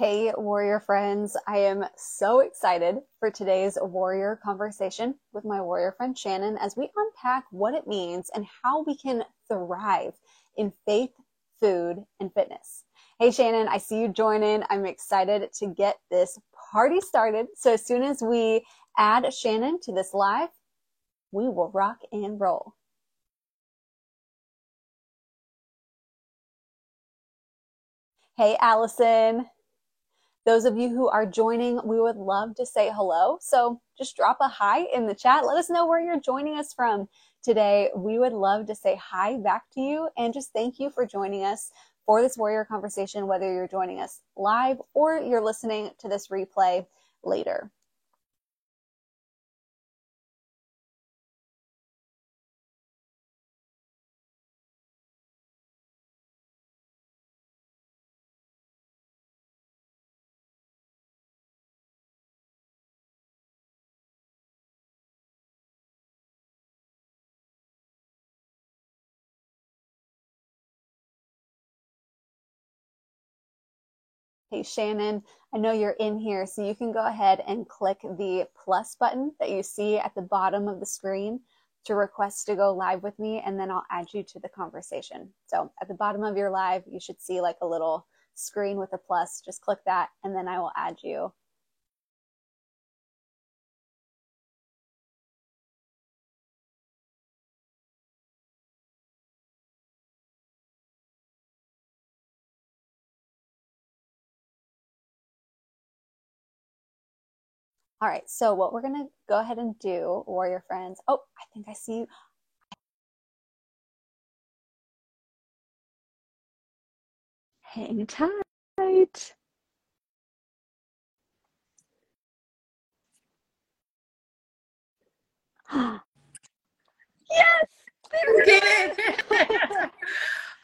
Hey, warrior friends. I am so excited for today's warrior conversation with my warrior friend Shannon as we unpack what it means and how we can thrive in faith, food, and fitness. Hey, Shannon, I see you joining. I'm excited to get this party started. So as soon as we add Shannon to this live, we will rock and roll. Hey, Allison. Those of you who are joining, we would love to say hello. So just drop a hi in the chat. Let us know where you're joining us from today. We would love to say hi back to you and just thank you for joining us for this warrior conversation, whether you're joining us live or you're listening to this replay later. Hey, Shannon, I know you're in here, so you can go ahead and click the plus button that you see at the bottom of the screen to request to go live with me, and then I'll add you to the conversation. So at the bottom of your live, you should see like a little screen with a plus. Just click that, and then I will add you All right, so what we're gonna go ahead and do, warrior friends. Oh, I think I see you. Hang tight. yes, there we did.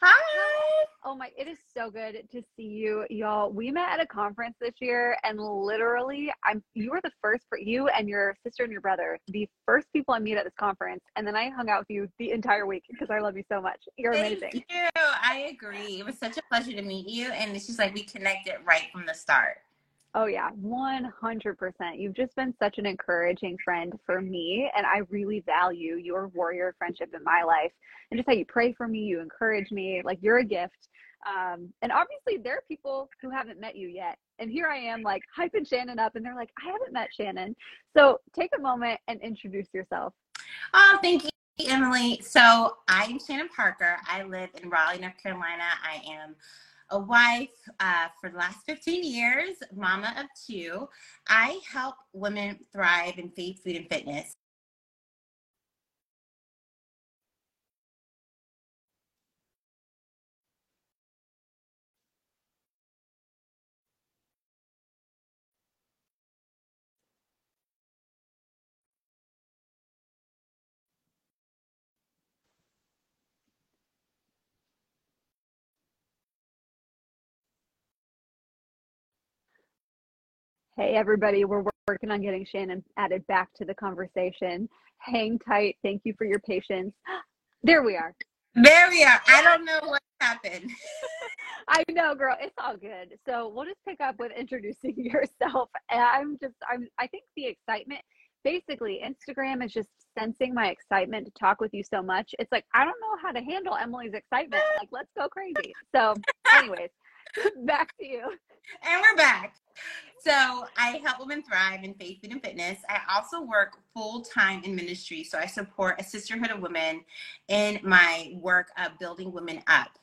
Hi. Oh my, it is so good to see you, y'all. We met at a conference this year, and literally, I'm you were the first for you and your sister and your brother, the first people I meet at this conference, and then I hung out with you the entire week because I love you so much. You're Thank amazing. Thank you. I agree. It was such a pleasure to meet you, and it's just like we connected right from the start. Oh, yeah, 100%. You've just been such an encouraging friend for me, and I really value your warrior friendship in my life and just how you pray for me, you encourage me. Like, you're a gift. Um, and obviously, there are people who haven't met you yet. And here I am, like, hyping Shannon up, and they're like, I haven't met Shannon. So take a moment and introduce yourself. Oh, thank you. Emily. So I'm Shannon Parker. I live in Raleigh, North Carolina. I am a wife uh, for the last 15 years, mama of two. I help women thrive in faith, food, and fitness. Hey, everybody, we're working on getting Shannon added back to the conversation. Hang tight. Thank you for your patience. There we are. There we are. I don't know what happened. I know, girl. It's all good. So we'll just pick up with introducing yourself. I'm just, I'm, I think the excitement, basically, Instagram is just sensing my excitement to talk with you so much. It's like, I don't know how to handle Emily's excitement. Like, let's go crazy. So, anyways, back to you. And we're back. So I help women thrive in faith, food, and fitness. I also work full time in ministry. So I support a sisterhood of women in my work of building women up.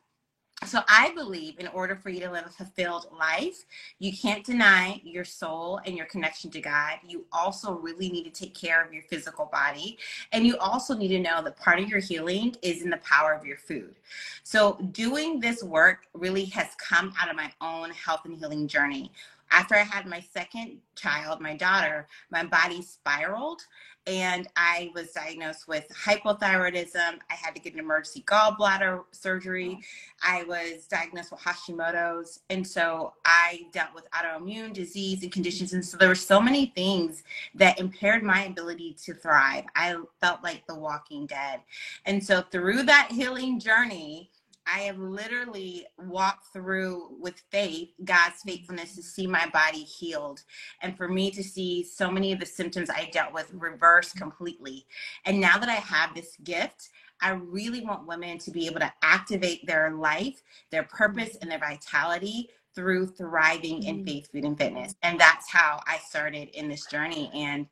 So I believe in order for you to live a fulfilled life, you can't deny your soul and your connection to God. You also really need to take care of your physical body. And you also need to know that part of your healing is in the power of your food. So doing this work really has come out of my own health and healing journey. After I had my second child, my daughter, my body spiraled and I was diagnosed with hypothyroidism. I had to get an emergency gallbladder surgery. I was diagnosed with Hashimoto's. And so I dealt with autoimmune disease and conditions. And so there were so many things that impaired my ability to thrive. I felt like the walking dead. And so through that healing journey, I have literally walked through with faith, God's faithfulness to see my body healed and for me to see so many of the symptoms I dealt with reverse completely. And now that I have this gift, I really want women to be able to activate their life, their purpose, and their vitality through thriving in mm-hmm. faith, food, and fitness. And that's how I started in this journey. And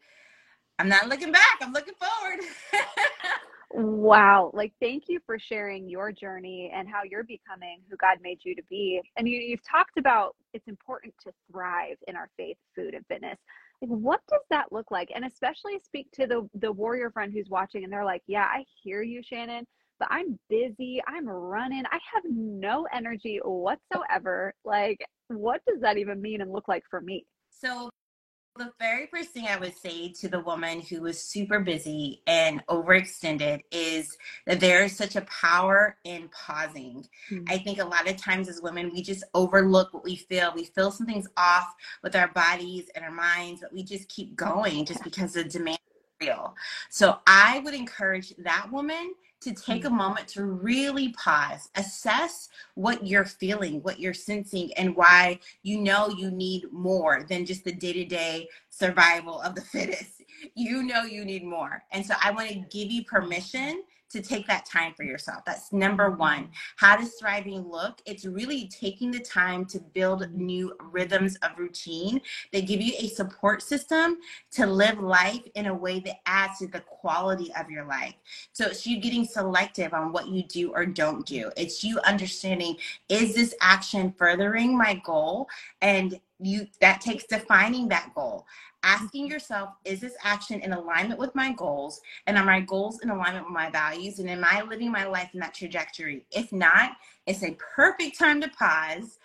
I'm not looking back, I'm looking forward. Wow. Like, thank you for sharing your journey and how you're becoming who God made you to be. And you, you've talked about it's important to thrive in our faith, food, and fitness. Like, what does that look like? And especially speak to the, the warrior friend who's watching and they're like, yeah, I hear you, Shannon, but I'm busy. I'm running. I have no energy whatsoever. Like, what does that even mean and look like for me? So, the very first thing I would say to the woman who is super busy and overextended is that there is such a power in pausing. Mm-hmm. I think a lot of times as women, we just overlook what we feel. We feel something's off with our bodies and our minds, but we just keep going just because the demand is real. So I would encourage that woman to hmm. take a moment to really pause, assess what you're feeling, what you're sensing, and why you know you need more than just the day to day survival of the fittest. You know you need more. And so I want to give you permission to take that time for yourself. That's number one. How does thriving look? It's really taking the time to build new rhythms of routine that give you a support system to live life in a way that adds to the quality of your life. So it's you getting selective on what you do or don't do. It's you understanding is this action furthering my goal? And you that takes defining that goal. Asking yourself is this action in alignment with my goals? And are my goals in alignment with my values? And am i living my life in that trajectory? If not it's a perfect time to pause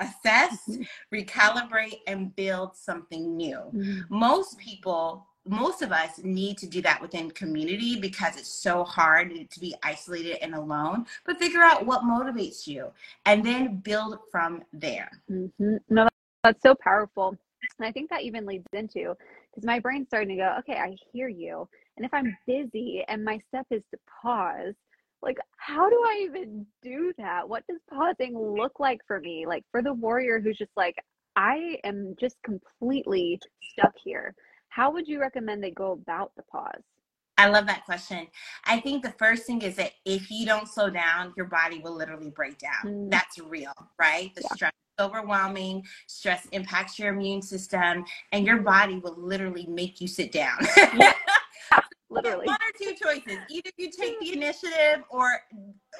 assess mm-hmm. recalibrate and build something new. Mm-hmm. most people most of us need to do that within community because it's so hard to be isolated and alone but figure out what motivates you and then build from there. Mm-hmm. no that's so powerful and I think that even leads into because my brain's starting to go, okay, I hear you. And if I'm busy and my step is to pause, like, how do I even do that? What does pausing look like for me? Like, for the warrior who's just like, I am just completely stuck here. How would you recommend they go about the pause? I love that question. I think the first thing is that if you don't slow down, your body will literally break down. Mm. That's real, right? The yeah. stress overwhelming. Stress impacts your immune system, and your body will literally make you sit down. literally. One or two choices. Either you take the initiative, or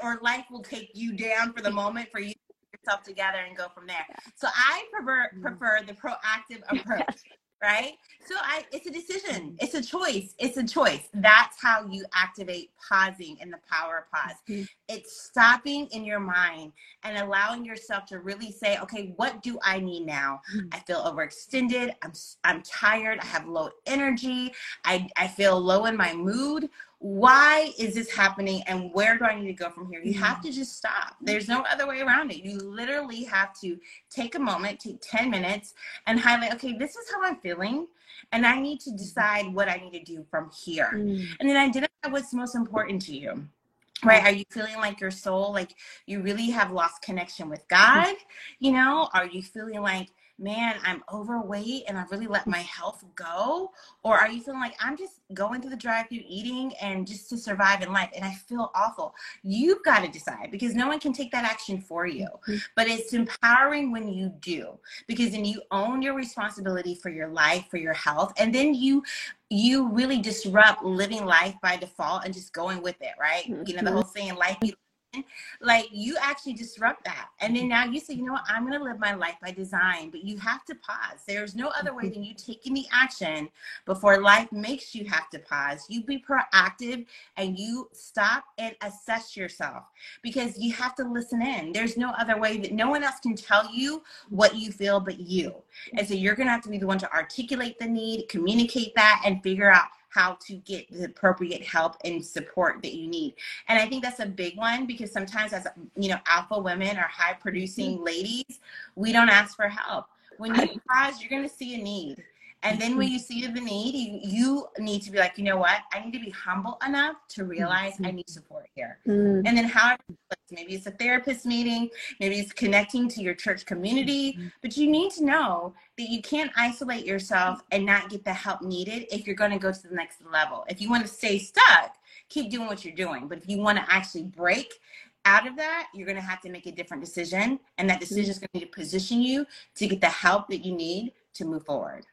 or life will take you down for the moment for you to put yourself together and go from there. So I prefer mm. prefer the proactive approach right? So I it's a decision. It's a choice. It's a choice. That's how you activate pausing in the power of pause. Mm-hmm. It's stopping in your mind and allowing yourself to really say, okay, what do I need now? Mm-hmm. I feel overextended. I'm I'm tired. I have low energy. I I feel low in my mood why is this happening and where do I need to go from here? You have mm-hmm. to just stop. Mm-hmm. There's no other way around it. You literally have to take a moment, take 10 minutes, and highlight, okay, this is how I'm feeling. And I need to mm-hmm. decide what I need to do from here. Mm. And then identify what's most important to you right are you feeling like your soul like you really have lost connection with god you know are you feeling like man, I'm overweight and I've really let my health go? Or are you feeling like I'm just going through the drive through eating and just to survive in life and I feel awful? You've got to decide because no one can take that action for you. Mm-hmm. But it's empowering when you do because then you own your responsibility for your life, for your health, and then you you really disrupt living life by default and just going with it, right? Mm-hmm. You know, the mm-hmm. whole saying life like you actually disrupt that. And then now you say, you know what, I'm going to live my life by design, but you have to pause. There's no other way than you taking the action before life makes you have to pause. You be proactive and you stop and assess yourself because you have to listen in. There's no other way that no one else can tell you what you feel but you. And so you're going to have to be the one to articulate the need, communicate that, and figure out how to get the appropriate help and support that you need. And I think that's a big one because sometimes as you know, alpha women or high producing mm-hmm. ladies, we don't ask for help. When you pause, you're going to see a need. And then when mm-hmm. you see the need, you, you need to be like, you know what? I need to be humble enough to realize I need support here. Mm-hmm. And then however, maybe it's a therapist meeting, maybe it's connecting to your church community, mm-hmm. but you need to know that you can't isolate yourself and not get the help needed if you're going to go to the next level. If you want to stay stuck, keep doing what you're doing. But if you want to actually break out of that, you're going to have to make a different decision. And that decision is going to, to position you to get the help that you need to move forward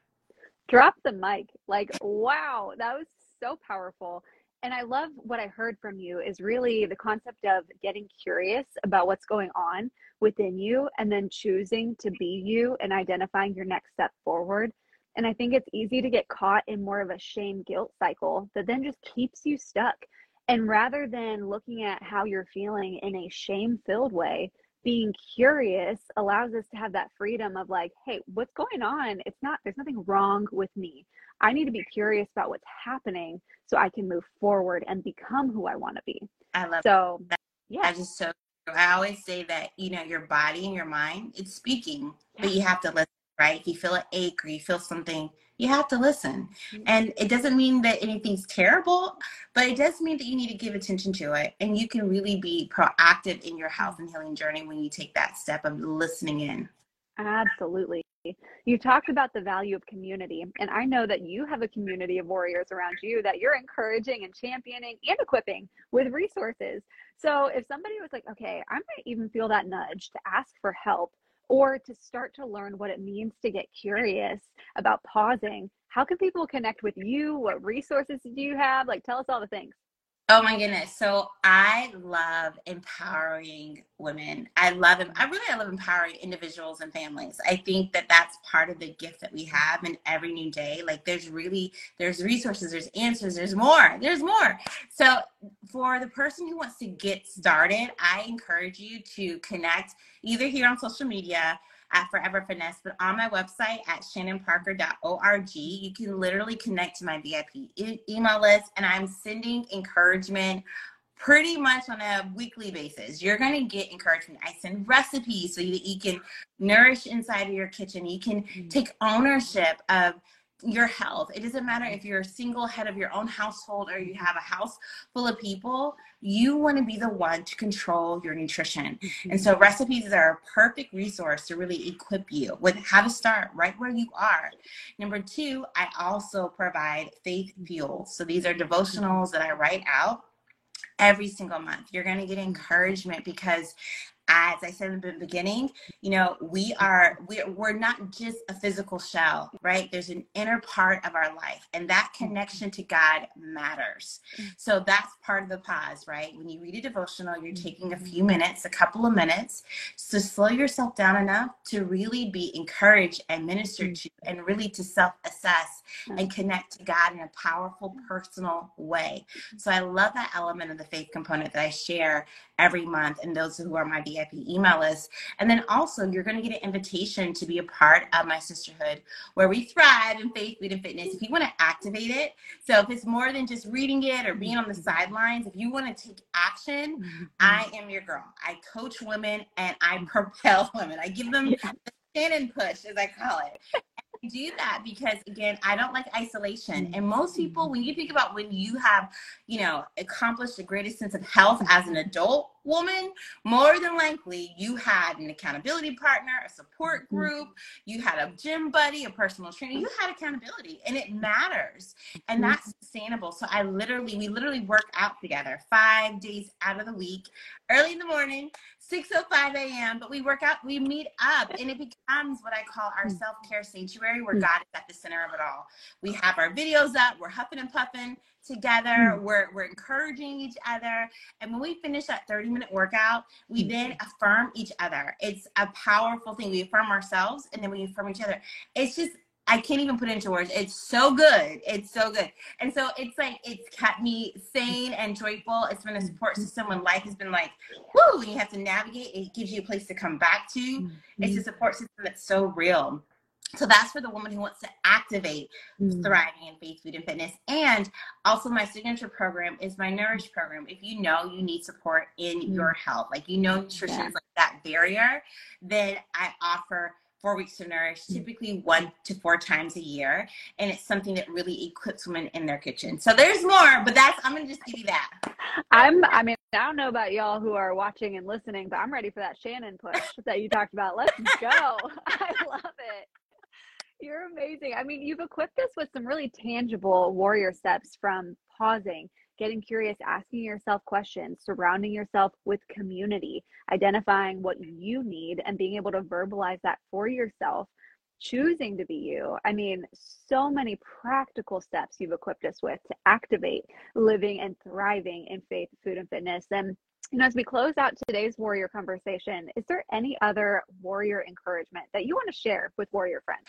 drop the mic. Like, wow, that was so powerful. And I love what I heard from you is really the concept of getting curious about what's going on within you and then choosing to be you and identifying your next step forward. And I think it's easy to get caught in more of a shame guilt cycle that then just keeps you stuck. And rather than looking at how you're feeling in a shame filled way, being curious allows us to have that freedom of like, hey, what's going on? It's not, there's nothing wrong with me. I need to be curious about what's happening so I can move forward and become who I want to be. I love so. That. Yeah, I just so. I always say that you know your body and your mind it's speaking, yeah. but you have to listen. Right? If you feel an ache or you feel something, you have to listen. Mm-hmm. And it doesn't mean that anything's terrible, but it does mean that you need to give attention to it. And you can really be proactive in your health and healing journey when you take that step of listening in. Absolutely. You talked about the value of community, and I know that you have a community of warriors around you that you're encouraging and championing and equipping with resources. So, if somebody was like, okay, I might even feel that nudge to ask for help, or to start to learn what it means to get curious about pausing, how can people connect with you? What resources do you have? Like, tell us all the things. Oh my goodness. So I love empowering women. I love them. I really I love empowering individuals and families. I think that that's part of the gift that we have in every new day. Like there's really there's resources, there's answers, there's more. There's more. So for the person who wants to get started, I encourage you to connect either here on social media at Forever Finesse, but on my website at shannonparker.org, you can literally connect to my VIP e- email list, and I'm sending encouragement pretty much on a weekly basis. You're going to get encouragement. I send recipes so that you can nourish inside of your kitchen. You can mm-hmm. take ownership of your health. It doesn't matter if you're a single head of your own household or you have a house full of people, you want to be the one to control your nutrition. Mm-hmm. And so recipes are a perfect resource to really equip you with how to start right where you are. Number two, I also provide faith fuel. So these are devotionals that I write out every single month. You're going to get encouragement because as I said in the beginning, you know, we are we're, we're not just a physical shell, right? There's an inner part of our life, and that mm-hmm. connection to God matters. Mm. So that's part of the pause, right? When you read a devotional, you're taking a mm-hmm. few minutes, a couple of minutes, to slow yourself down enough to really be encouraged and ministered mm. to, and really to self-assess and mm. connect to God in a powerful, personal way. Mm-hmm. So I love that element of the faith component that I share every month, and those who are my VIP email list. And then also, you're going to get an invitation to be a part of my sisterhood where we thrive in faith, food, and fitness. If you want to activate it, so if it's more than just reading it or being on the sidelines, if you want to take action, mm-hmm. I am your girl. I coach women and I propel women. I give them yeah. the Shannon push, as I call it do that because again, I don't like isolation. And most people, when you think about when you have, you know, accomplished the greatest sense of health as an adult woman, more than likely you had an accountability partner, a support mm-hmm. group, you had a gym buddy, a personal trainer, you had accountability and it matters. And mm-hmm. that's sustainable. So I literally, we literally work out together five days out of the week, early in the morning, 6.05 a.m. But we work out, we meet up, and it becomes what I call our mm. self-care sanctuary where mm. God is at the center of it all. We have our videos up, we're huffing and puffing, together. Mm. We're, we're encouraging each other. And when we finish that 30 minute workout, we then affirm each other. It's a powerful thing. We affirm ourselves and then we affirm each other. It's just, I can't even put it into words. It's so good. It's so good. And so it's like, it's kept me sane and joyful. It's been a support system when life has been like, whoo, you have to navigate. It gives you a place to come back to. Mm-hmm. It's a support system that's so real. So that's for the woman who wants to activate mm. thriving in faith, food, and fitness. And also, my signature program is my Nourish program. If you know you need support in mm. your health, like you know nutrition yeah. is like that barrier, then I offer four weeks to nourish, typically one to four times a year. And it's something that really equips women in their kitchen. So there's more, but that's, I'm to just give you that. I'm, I mean, I don't know about y'all who are watching and listening, but I'm ready for that Shannon push that you talked about. Let's go. I love it. You're amazing. I mean, you've equipped us with some really tangible warrior steps from pausing, getting curious, asking yourself questions, surrounding yourself with community, identifying what you need, and being able to verbalize that for yourself, choosing to be you. I mean, so many practical steps you've equipped us with to activate living and thriving in faith, food, and fitness. And you know, as we close out today's warrior conversation, is there any other warrior encouragement that you want to share with warrior friends?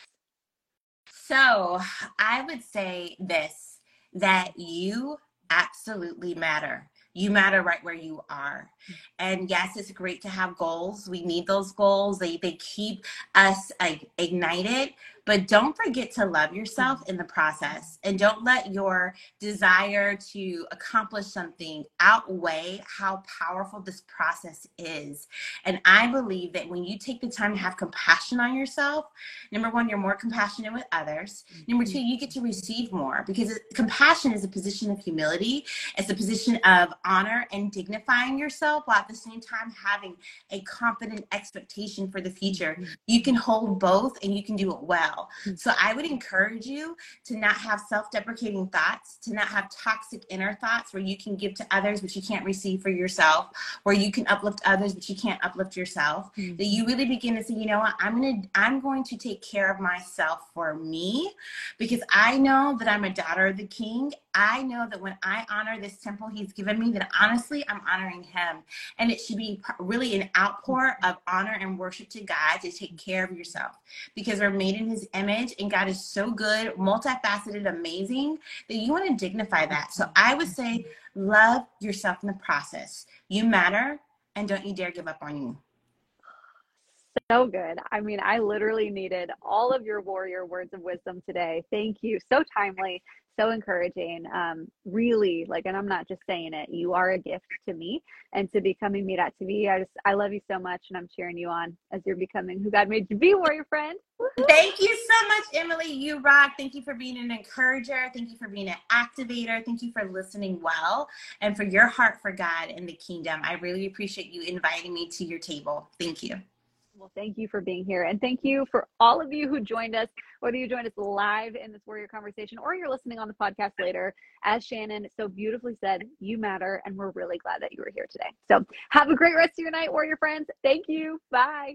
So I would say this that you absolutely matter. You matter right where you are. And yes, it's great to have goals. We need those goals. They they keep us like, ignited, but don't forget to love yourself in the process and don't let your desire to accomplish something outweigh how powerful this process is. And I believe that when you take the time to have compassion on yourself, number one, you're more compassionate with others. Number two, mm-hmm. you get to receive more because compassion is a position of humility, it's a position of honor and dignifying yourself while at the same time having a confident expectation for the future. Mm-hmm. You can hold both and you can do it well well. So I would encourage you to not have self deprecating thoughts, to not have toxic inner thoughts where you can give to others, but you can't receive for yourself, where you can uplift others, but you can't uplift yourself. Mm-hmm. That you really begin to say, you know what, I'm to, I'm going to take care of myself for me because I know that I'm a daughter of the king I know that when I honor this temple he's given me, that honestly, I'm honoring him. And it should be really an outpour of honor and worship to God to take care of yourself because we're made in his image and God is so good, multifaceted, amazing that you want to dignify that. So I would say, love yourself in the process. You matter and don't you dare give up on you. So good. I mean, I literally needed all of your warrior words of wisdom today. Thank you. So timely so encouraging. Um, really, like, and I'm not just saying it. You are a gift to me and to becoming me.tv. I just, I love you so much, and I'm cheering you on as you're becoming who God made you be, warrior friend. Thank you so much, Emily. You rock. Thank you for being an encourager. Thank you for being an activator. Thank you for listening well and for your heart for God and the kingdom. I really appreciate you inviting me to your table. Thank you. Well, thank you for being here. And thank you for all of you who joined us, whether you joined us live in this Warrior conversation or you're listening on the podcast later. As Shannon so beautifully said, you matter. And we're really glad that you were here today. So have a great rest of your night, Warrior friends. Thank you. Bye.